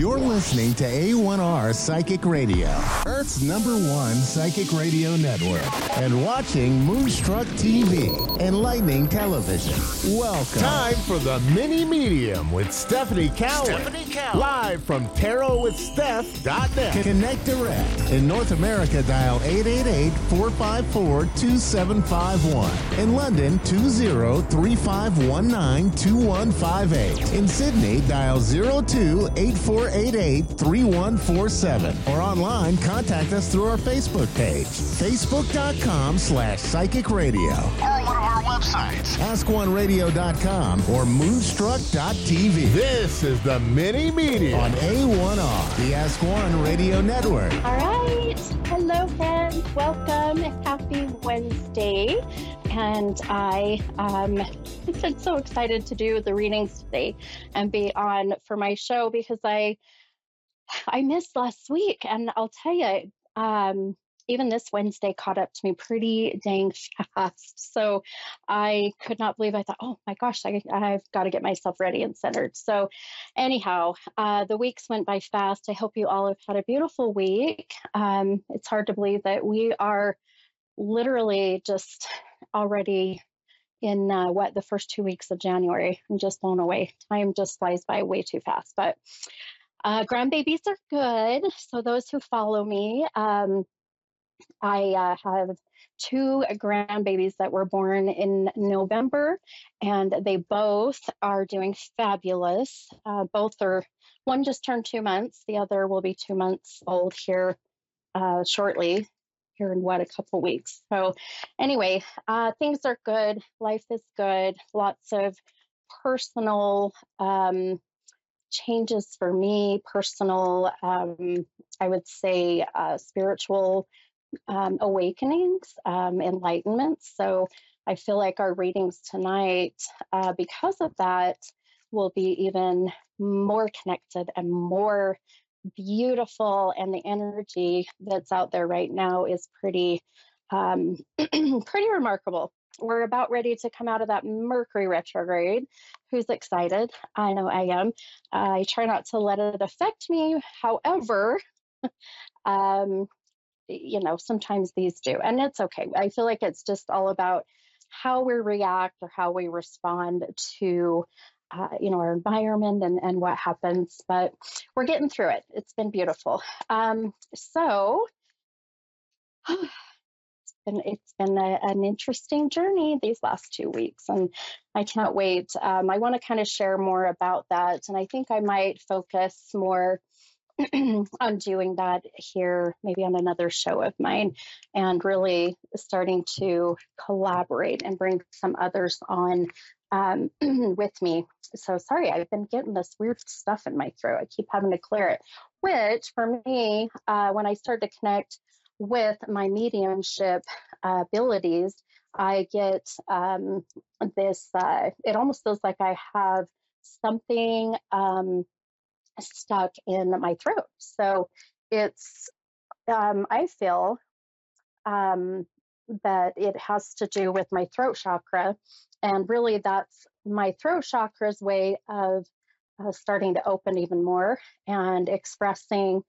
You're listening to A1R Psychic Radio, Earth's number one psychic radio network, and watching Moonstruck TV, and Lightning Television. Welcome. Time for the mini medium with Stephanie Cowan. Stephanie Cowan. Live from tarotwithsteph.net. Connect direct. In North America, dial 888-454-2751. In London, 20-3519-2158. In Sydney, dial 02-8488-3147. Or online, contact us through our Facebook page, facebook.com slash psychic radio. Or one of our websites. AskOneRadio.com or Moonstruck.tv. This is the mini medium on A1R, the Ask One Radio Network. All right. Hello, friends. Welcome. Happy Wednesday. And I um, am so excited to do the readings today and be on for my show because I I missed last week. And I'll tell you, um, even this Wednesday caught up to me pretty dang fast. So I could not believe I thought, oh my gosh, I, have got to get myself ready and centered. So, anyhow, uh, the weeks went by fast. I hope you all have had a beautiful week. Um, it's hard to believe that we are literally just already in uh, what the first two weeks of January. I'm just blown away. Time just flies by way too fast. But uh, grandbabies are good. So those who follow me, um, I uh, have two grandbabies that were born in November, and they both are doing fabulous. Uh, both are, one just turned two months, the other will be two months old here uh, shortly, here in what, a couple weeks. So, anyway, uh, things are good, life is good, lots of personal. Um, changes for me personal um, i would say uh, spiritual um, awakenings, um, enlightenments. So I feel like our readings tonight, uh, because of that, will be even more connected and more beautiful. And the energy that's out there right now is pretty, um, pretty remarkable. We're about ready to come out of that Mercury retrograde. Who's excited? I know I am. I try not to let it affect me. However, um, you know, sometimes these do, and it's okay. I feel like it's just all about how we react or how we respond to uh, you know our environment and, and what happens but we're getting through it. It's been beautiful. Um, so it's been it's been a, an interesting journey these last two weeks and i can't wait. Um, i want to kind of share more about that and i think i might focus more on doing that here, maybe on another show of mine, and really starting to collaborate and bring some others on um, with me. So sorry, I've been getting this weird stuff in my throat. I keep having to clear it, which for me, uh, when I start to connect with my mediumship uh, abilities, I get um, this, uh, it almost feels like I have something um, stuck in my throat. So it's, um, I feel um, that it has to do with my throat chakra. And really, that's my throat chakra's way of uh, starting to open even more and expressing,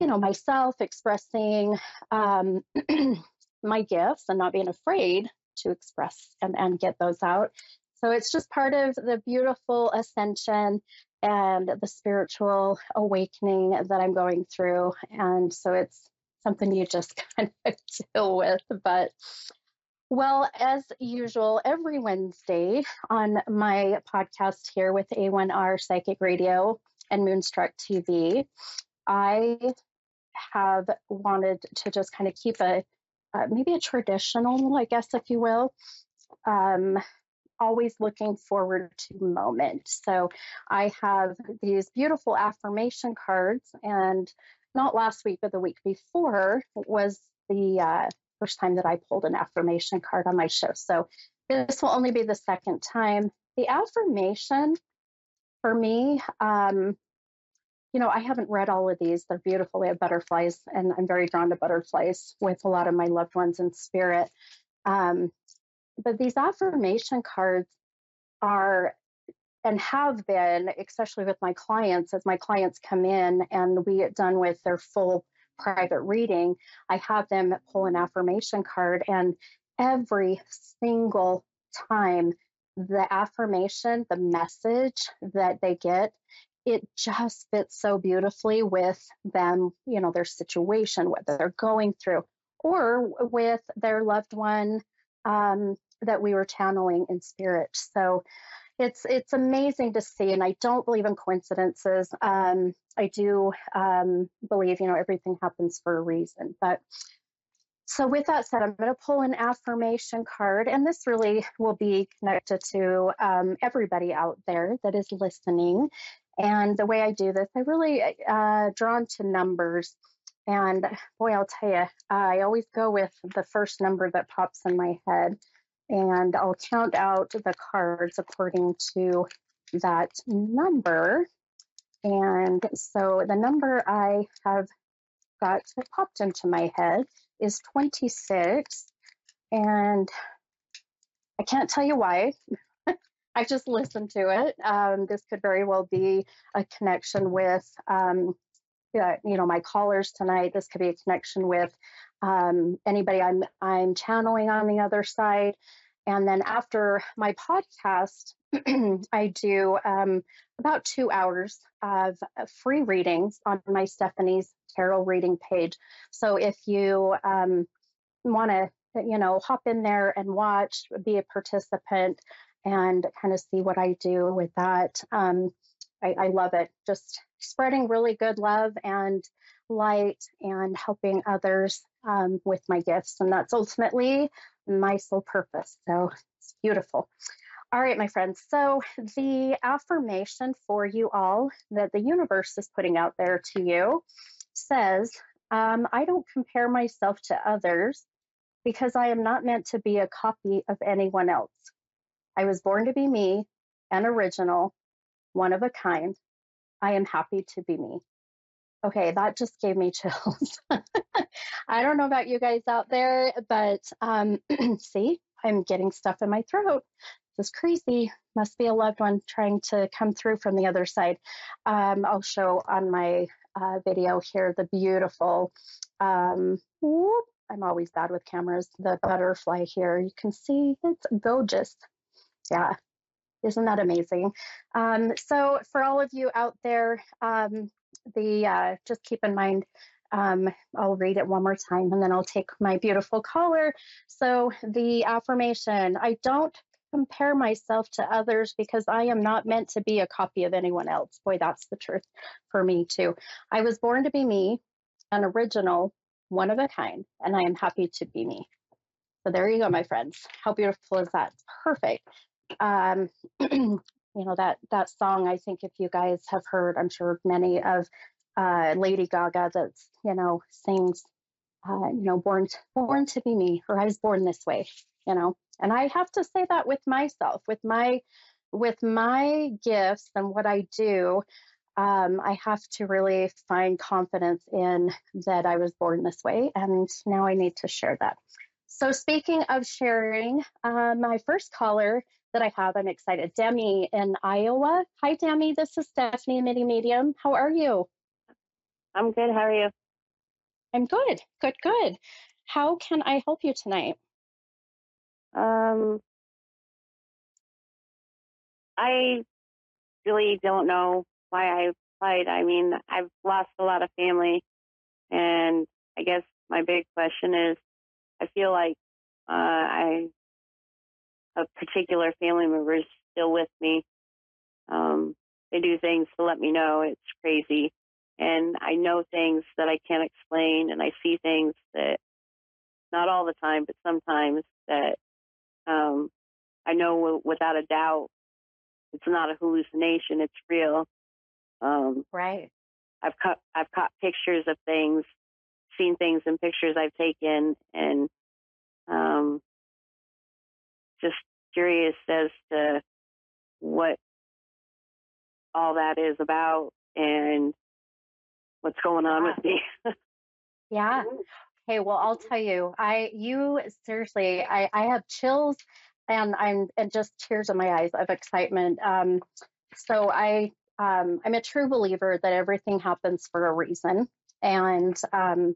you know, myself, expressing um, my gifts and not being afraid to express and, and get those out. So it's just part of the beautiful ascension and the spiritual awakening that I'm going through. And so it's something you just kind of deal with. But well, as usual, every Wednesday on my podcast here with A1R Psychic Radio and Moonstruck TV, I have wanted to just kind of keep a uh, maybe a traditional, I guess, if you will, um, always looking forward to moment. So I have these beautiful affirmation cards, and not last week, but the week before was the uh, first time that I pulled an affirmation card on my show. So this will only be the second time. The affirmation for me, um, you know, I haven't read all of these. They're beautiful. They have butterflies, and I'm very drawn to butterflies with a lot of my loved ones in spirit. Um, but these affirmation cards are and have been, especially with my clients, as my clients come in and we get done with their full private reading, I have them pull an affirmation card. And every single time the affirmation, the message that they get, it just fits so beautifully with them, you know, their situation, what they're going through, or with their loved one um, that we were channeling in spirit. So it's it's amazing to see, and I don't believe in coincidences. Um, I do um, believe, you know, everything happens for a reason. But so, with that said, I'm going to pull an affirmation card, and this really will be connected to um, everybody out there that is listening. And the way I do this, I really uh, drawn to numbers. And boy, I'll tell you, I always go with the first number that pops in my head. And I'll count out the cards according to that number. And so the number I have got popped into my head is 26. And I can't tell you why. I just listened to it. Um, this could very well be a connection with, um, you know, my callers tonight. This could be a connection with um, anybody I'm I'm channeling on the other side. And then after my podcast, I do um, about two hours of free readings on my Stephanie's Tarot reading page. So if you um, want to, you know, hop in there and watch, be a participant, and kind of see what I do with that. Um, I, I love it. Just spreading really good love and light and helping others um, with my gifts. And that's ultimately my sole purpose. So it's beautiful. All right, my friends. So the affirmation for you all that the universe is putting out there to you says, um, I don't compare myself to others because I am not meant to be a copy of anyone else. I was born to be me, an original, one of a kind. I am happy to be me. Okay, that just gave me chills. I don't know about you guys out there, but um, see, I'm getting stuff in my throat. This is crazy. Must be a loved one trying to come through from the other side. Um, I'll show on my uh, video here the beautiful, um, whoop, I'm always bad with cameras, the butterfly here. You can see it's gorgeous. Yeah, isn't that amazing? Um, so for all of you out there, um, the uh, just keep in mind. Um, I'll read it one more time and then I'll take my beautiful caller. So, the affirmation I don't compare myself to others because I am not meant to be a copy of anyone else. Boy, that's the truth for me, too. I was born to be me, an original, one of a kind, and I am happy to be me. So, there you go, my friends. How beautiful is that? Perfect um, you know that that song. I think if you guys have heard, I'm sure many of uh, Lady Gaga that's you know sings, uh, you know, born born to be me, or I was born this way, you know. And I have to say that with myself, with my with my gifts and what I do. Um, I have to really find confidence in that I was born this way, and now I need to share that. So, speaking of sharing, uh, my first caller that I have. I'm excited. Demi in Iowa. Hi, Demi. This is Stephanie, Mini Medium. How are you? I'm good. How are you? I'm good. Good, good. How can I help you tonight? Um, I really don't know why I applied. I mean, I've lost a lot of family, and I guess my big question is, I feel like uh, I a particular family member is still with me. Um, they do things to let me know it's crazy. And I know things that I can't explain, and I see things that, not all the time, but sometimes that um, I know without a doubt it's not a hallucination, it's real. Um, right. I've caught I've caught pictures of things, seen things in pictures I've taken, and um, just curious as to what all that is about and what's going on yeah. with me. yeah. Okay, well, I'll tell you, I you seriously, I I have chills and I'm and just tears in my eyes of excitement. Um, so I um, I'm a true believer that everything happens for a reason, and um,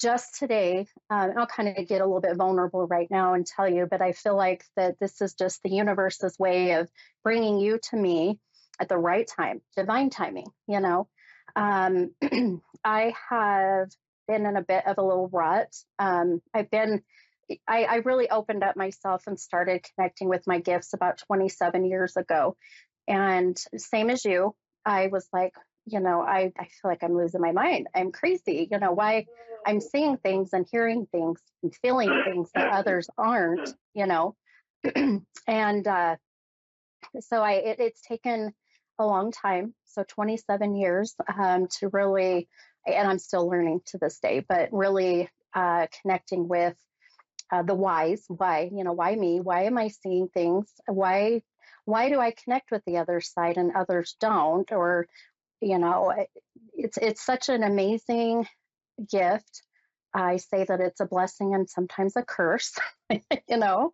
just today, um, I'll kind of get a little bit vulnerable right now and tell you, but I feel like that this is just the universe's way of bringing you to me at the right time, divine timing. You know, um, I have been in a bit of a little rut. Um, I've been I, I, really opened up myself and started connecting with my gifts about 27 years ago. And same as you, I was like, you know, I, I feel like I'm losing my mind. I'm crazy. You know, why I'm seeing things and hearing things and feeling things that others aren't, you know. and uh, so I it, it's taken a long time, so 27 years um, to really, and I'm still learning to this day, but really uh, connecting with uh, the whys. Why, you know, why me? Why am I seeing things? Why why do I connect with the other side and others don't? Or, you know, it's it's such an amazing gift. I say that it's a blessing and sometimes a curse, you know.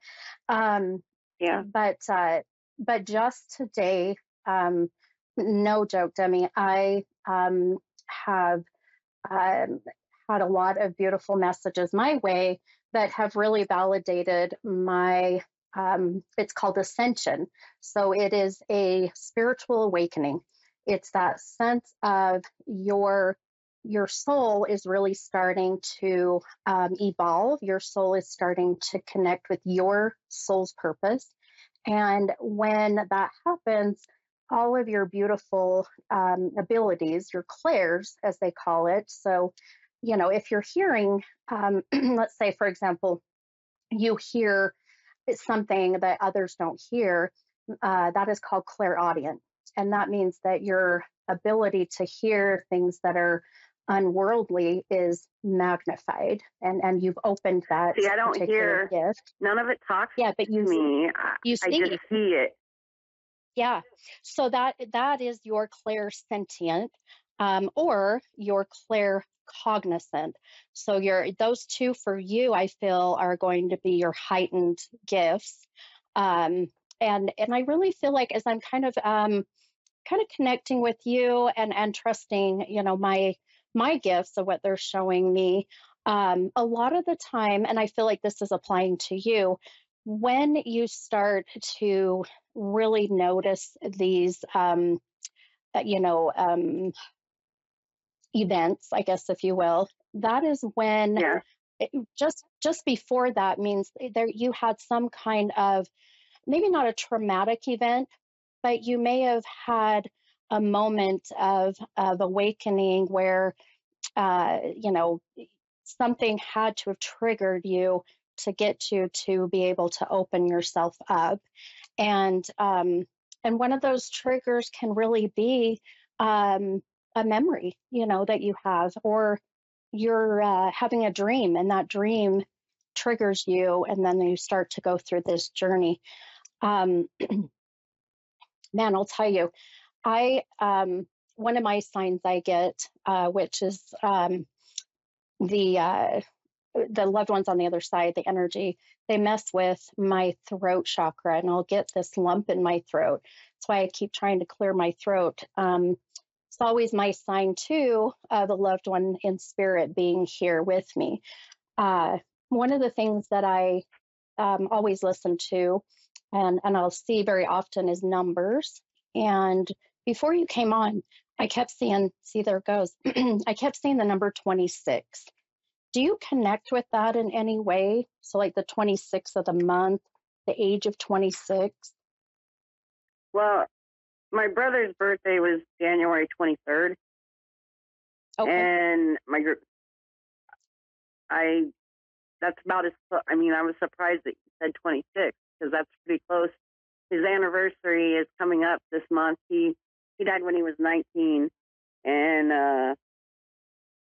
Um, yeah. But uh, but just today, um, no joke, Demi, I um, have um, had a lot of beautiful messages my way that have really validated my um, it's called ascension. So it is a spiritual awakening. It's that sense of your your soul is really starting to um, evolve. Your soul is starting to connect with your soul's purpose. And when that happens, all of your beautiful um, abilities, your clairs, as they call it. So, you know, if you're hearing, um, let's say, for example, you hear something that others don't hear, uh, that is called clairaudient. And that means that your ability to hear things that are unworldly is magnified and and you've opened that see i don't hear gift. none of it talks yeah but you to me. You see, i just see it. Yeah. So that that is your clairsentient um, or your clair cognizant. So your those two for you, I feel, are going to be your heightened gifts. Um, and and I really feel like as I'm kind of um, kind of connecting with you and and trusting, you know, my my gifts of what they're showing me. Um, a lot of the time, and I feel like this is applying to you, when you start to really notice these, um, uh, you know, um, events, I guess, if you will, that is when yeah. it, just just before that means there you had some kind of maybe not a traumatic event, but you may have had a moment of of awakening where uh, you know something had to have triggered you to get you to be able to open yourself up and um, and one of those triggers can really be um, a memory, you know, that you have, or you're uh, having a dream and that dream triggers you, and then you start to go through this journey. Um, man, I'll tell you, I um, one of my signs I get, uh, which is um, the uh, the loved ones on the other side, the energy, they mess with my throat chakra, and I'll get this lump in my throat. That's why I keep trying to clear my throat. Um, it's always my sign too of the loved one in spirit being here with me. Uh, one of the things that I um, always listen to and, and I'll see very often is numbers. And before you came on, I kept seeing, see, there it goes. I kept seeing the number 26. Do you connect with that in any way? So, like the 26th of the month, the age of 26? Well, my brother's birthday was January 23rd. Okay. And my group, I, that's about as, I mean, I was surprised that you said 26 because that's pretty close. His anniversary is coming up this month. He, he died when he was 19 and, uh,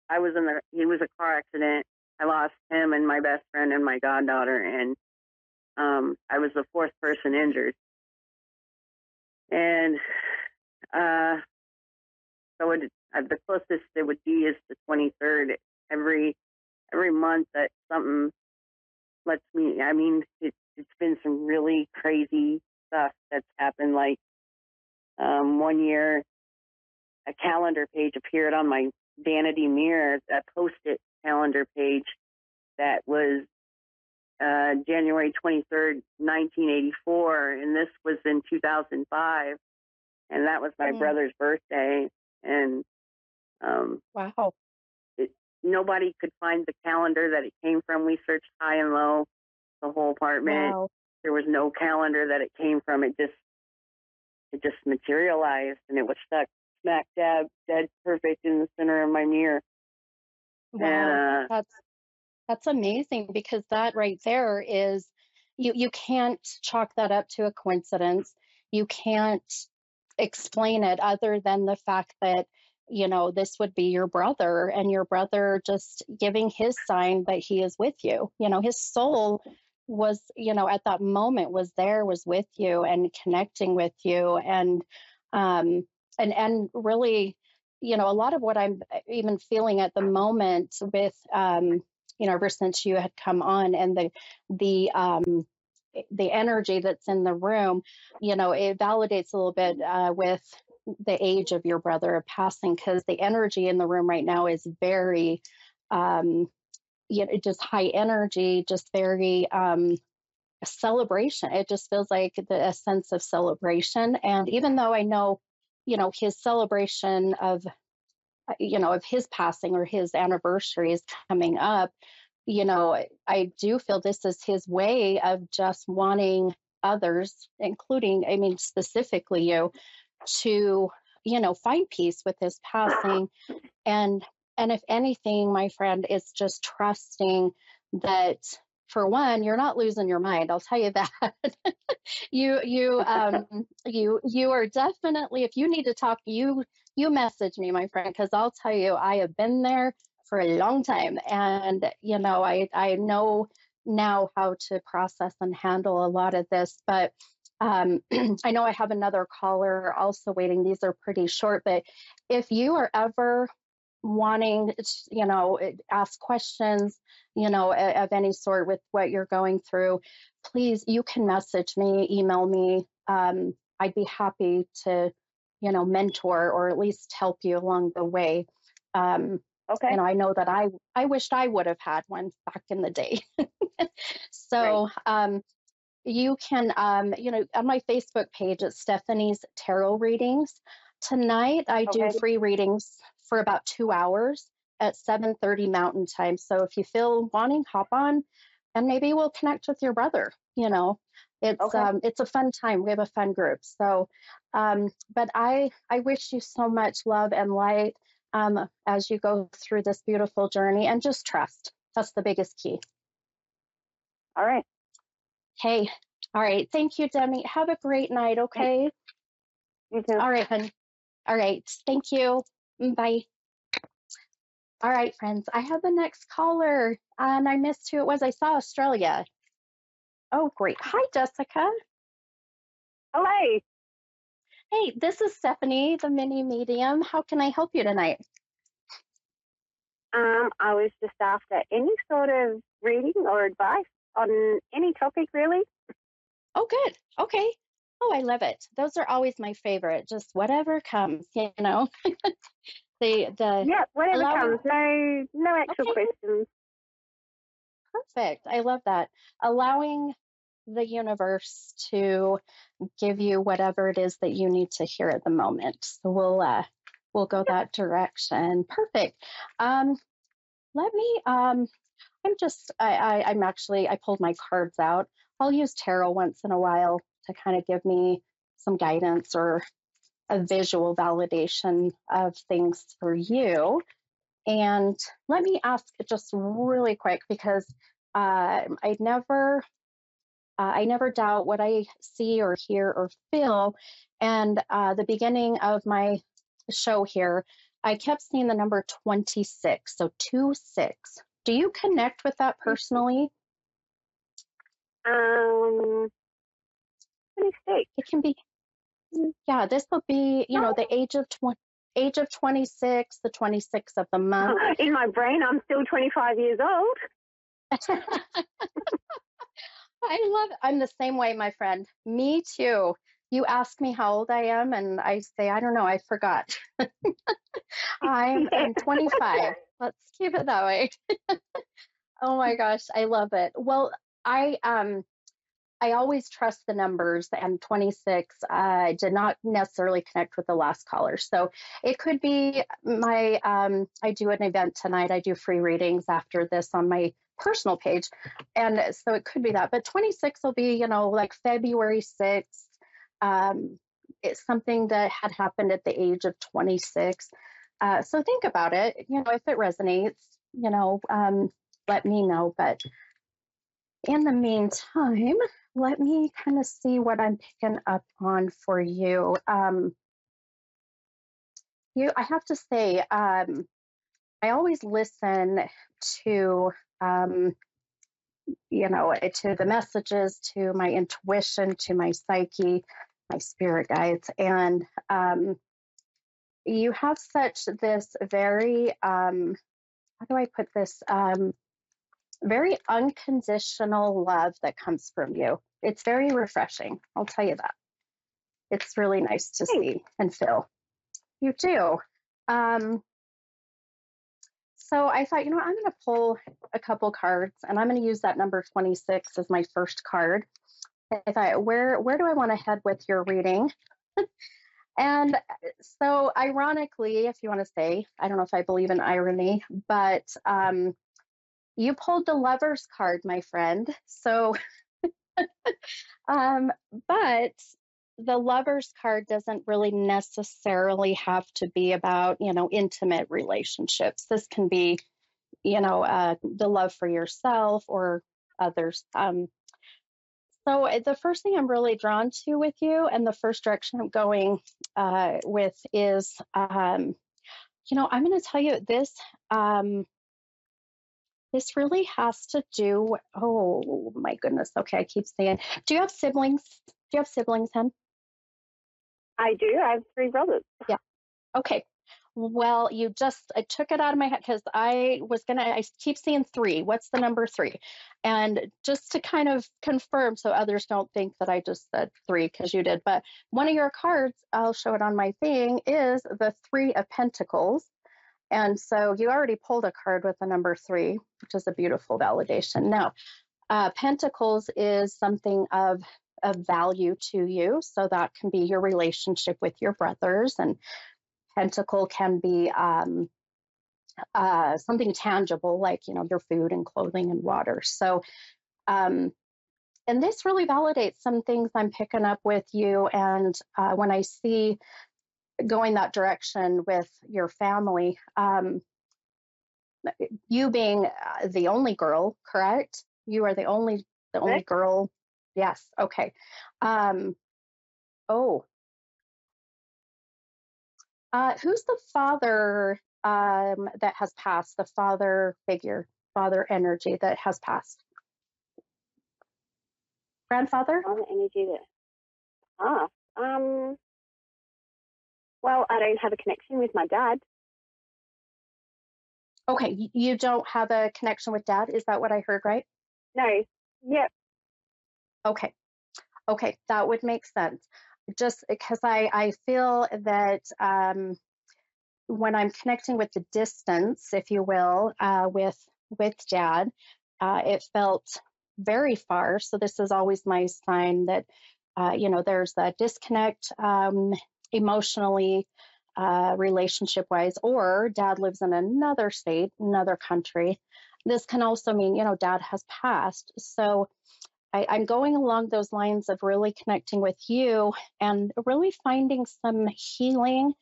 I was in the, he was a car accident. I lost him and my best friend and my goddaughter and, um, I was the fourth person injured and uh, so it, uh, the closest it would be is the 23rd. Every every month that something lets me. I mean, it, it's been some really crazy stuff that's happened. Like um, one year, a calendar page appeared on my vanity mirror, a post-it calendar page that was uh, January 23rd, 1984, and this was in 2005, and that was my Mm. brother's birthday, and um, Wow. nobody could find the calendar that it came from. We searched high and low, the whole apartment. Wow. There was no calendar that it came from. It just it just materialized, and it was stuck smack dab, dead perfect in the center of my mirror. Wow. And uh, That's that's amazing because that right there is you you can't chalk that up to a coincidence. You can't explain it other than the fact that you know this would be your brother and your brother just giving his sign that he is with you. You know, his soul was you know at that moment was there was with you and connecting with you and um and and really you know a lot of what i'm even feeling at the moment with um you know ever since you had come on and the the um the energy that's in the room you know it validates a little bit uh, with the age of your brother passing because the energy in the room right now is very um you know just high energy just very um celebration. It just feels like the, a sense of celebration. And even though i know you know his celebration of uh, you know of his passing or his anniversary is coming up you know I- i do feel this is his way of just wanting others including i mean specifically you to you know find peace with his passing. And and if anything my friend it's just trusting that for one you're not losing your mind i'll tell you that you you um you you are definitely if you need to talk you you message me my friend because i'll tell you i have been there for a long time and you know i i know now how to process and handle a lot of this but um, I know I have another caller also waiting. These are pretty short, but if you are ever wanting, you know, ask questions, you know, of any sort with what you're going through, please, you can message me, email me. Um, I'd be happy to, you know, mentor or at least help you along the way. Um, okay, you know, I know that I I wished I would have had one back in the day. so, um, you can um, you know on my facebook page it's stephanie's tarot readings tonight i do free readings for about two hours at 7.30 mountain time so if you feel wanting hop on and maybe we'll connect with your brother you know it's Okay. um, it's a fun time we have a fun group so um, but i i wish you so much love and light um, as you go through this beautiful journey and just trust that's the biggest key all right. Hey, all right. Thank you, Demi. Have a great night, okay? You too. All right, hun. All right. Thank you. Mm, Bye. All right, friends. I have the next caller, and I missed who it was. I saw Australia. Oh, great. Hi, Jessica. Hello. Hey, this is Stephanie, the mini medium. How can I help you tonight? Um, I was just after any sort of reading or advice on any topic, really. Oh, good. Okay. Oh, I love it. Those are always my favorite. Just whatever comes, you know. the the Yeah, whatever Allow- comes. No, no actual Okay. questions. Perfect. I love that. Allowing the universe to give you whatever it is that you need to hear at the moment. So we'll uh we'll go that direction. Perfect. Um let me um I'm just I, I I'm actually I pulled my cards out. I'll use tarot once in a while to kind of give me some guidance or a visual validation of things for you. And let me ask just really quick because uh, I never, uh, I never doubt what I see or hear or feel. And uh, the beginning of my show here, I kept seeing the number 26, so two six. Do you connect with that personally? Um, 26. It can be, yeah. This will be, you know, the age of 20, age of 26, the 26th of the month. In my brain, I'm still 25 years old. I love it. I'm the same way, my friend. Me too. you ask me how old I am, and I say, I don't know, I forgot. I'm, I'm 25. Let's keep it that way. oh my gosh, I love it. Well, I um I always trust the numbers, and 26 uh, did not necessarily connect with the last caller. So it could be my, um, I do an event tonight. I do free readings after this on my personal page. And so it could be that. But 26 will be, you know, like February 6th. Um, it's something that had happened at the age of 26. Uh, so think about it. You know, if it resonates, you know, um, let me know. But in the meantime, let me kind of see what I'm picking up on for you. Um, you, I have to say, um, I always listen to, um, you know, to the messages, to my intuition, to my psyche, my spirit guides, and um, you have such this very, um, how do I put this? Very unconditional love that comes from you. It's very refreshing. I'll tell you that. It's really nice to see and feel. You do. Um, so I thought, you know, what, I'm going to pull a couple cards, and I'm going to use that number 26 as my first card. I thought, where where do I want to head with your reading? and so, ironically, if you want to say, I don't know if I believe in irony, but um, you pulled the lover's card, my friend. So, um, but the lover's card doesn't really necessarily have to be about, you know, intimate relationships. This can be, you know, uh, the love for yourself or others. Um, so uh, the first thing I'm really drawn to with you, and the first direction I'm going uh, with is, um, you know, I'm going to tell you this. Um, this really has to do. Oh my goodness. Okay, I keep saying. Do you have siblings? Do you have siblings, Hen? I do. I have three brothers. Yeah. Okay. Well, you just I took it out of my head because I was gonna. I keep seeing three. What's the number three? And just to kind of confirm, so others don't think that I just said three because you did. But one of your cards, I'll show it on my thing, is the three of Pentacles. And so you already pulled a card with the number three, which is a beautiful validation. Now, uh, Pentacles is something of of value to you. So that can be your relationship with your brothers, and Pentacle can be um, uh, something tangible like you know your food and clothing and water. So, um, and this really validates some things I'm picking up with you. And uh, when I see going that direction with your family. Um, you being uh, the only girl, correct? You are the only the only girl. Yes. Okay. Um, oh. Uh, who's the father um, that has passed? The father figure, father energy that has passed. Grandfather. Father energy that passed. Um, well, I don't have a connection with my dad. Okay, you don't have a connection with dad. Is that what I heard right? No. Yep. Okay. Okay, that would make sense. Just because I I feel that um, when I'm connecting with the distance, if you will, uh, with with dad, uh, it felt very far. So this is always my sign that uh, you know there's a disconnect um, emotionally, uh, relationship wise, or dad lives in another state, another country. This can also mean, you know, dad has passed. So I, I'm going along those lines of really connecting with you and really finding some healing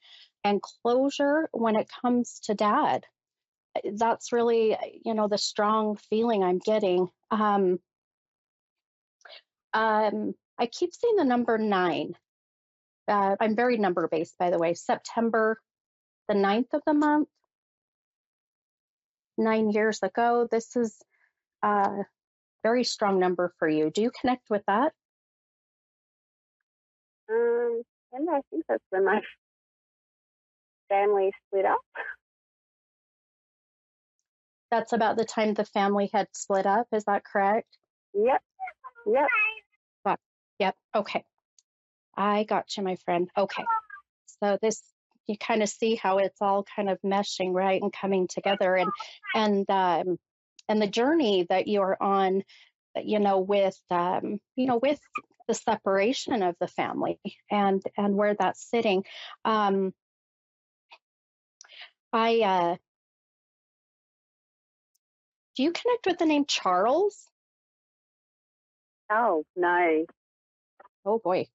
and closure when it comes to dad. That's really, you know, the strong feeling I'm getting. Um, um, I keep seeing the number nine uh, I'm very number based, by the way. September the 9th of the month, nine years ago. This is a very strong number for you. Do you connect with that? Um, and I think that's when my family split up. That's about the time the family had split up. Is that correct? Yep. Yep. Yep. Okay. I got you, my friend. Okay. So this you kind of see how it's all kind of meshing, right, and coming together, and and um, and the journey that you're on, you know, with um, you know, with the separation of the family and and where that's sitting. Um, I uh, do you connect with the name Charles? Oh, no. Oh boy.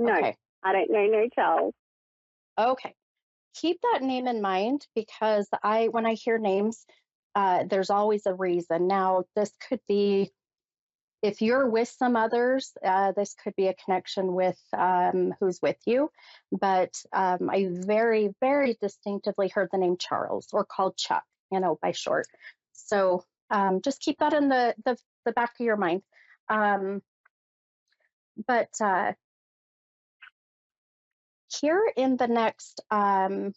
No. Okay. I don't know no Charles. Okay. Keep that name in mind because I when I hear names, uh, there's always a reason. Now, this could be if you're with some others, uh, this could be a connection with um, who's with you. But um, I very, very distinctively heard the name Charles or called Chuck, you know, by short. So um, just keep that in the, the, the back of your mind. Um, but uh, here in the next um,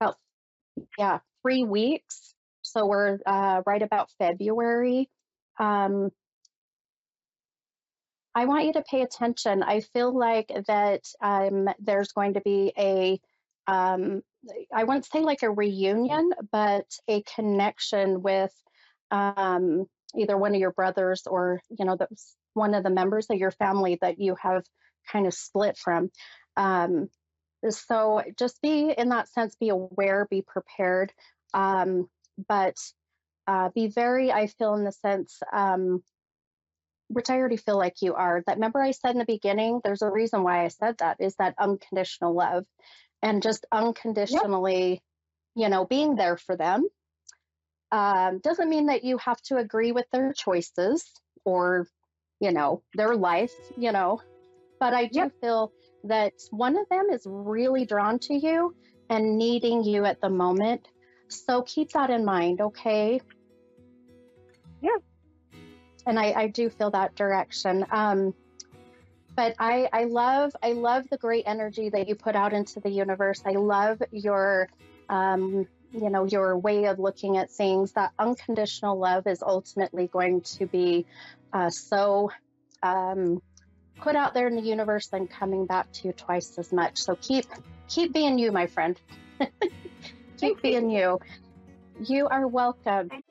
about yeah three weeks, so we're uh, right about February. Um, I want you to pay attention. I feel like that um, there's going to be a, um, I wouldn't say like a reunion, but a connection with um, either one of your brothers or, you know, the, one of the members of your family that you have kind of split from. Um, so just be, in that sense, be aware, be prepared, um, but uh, be very, I feel, in the sense, um, which I already feel like you are. That remember I said in the beginning, there's a reason why I said that is that unconditional love and just unconditionally, yep. you know, being there for them. Um, doesn't mean that you have to agree with their choices or, you know, their life, you know, but I do yep. feel that one of them is really drawn to you and needing you at the moment. So keep that in mind, okay? Yeah, and I, I do feel that direction. Um, but I, I love I love the great energy that you put out into the universe. I love your um, you know your way of looking at things. That unconditional love is ultimately going to be uh, so um, put out there in the universe and coming back to you twice as much. So keep keep being you, my friend. keep being you. You are welcome.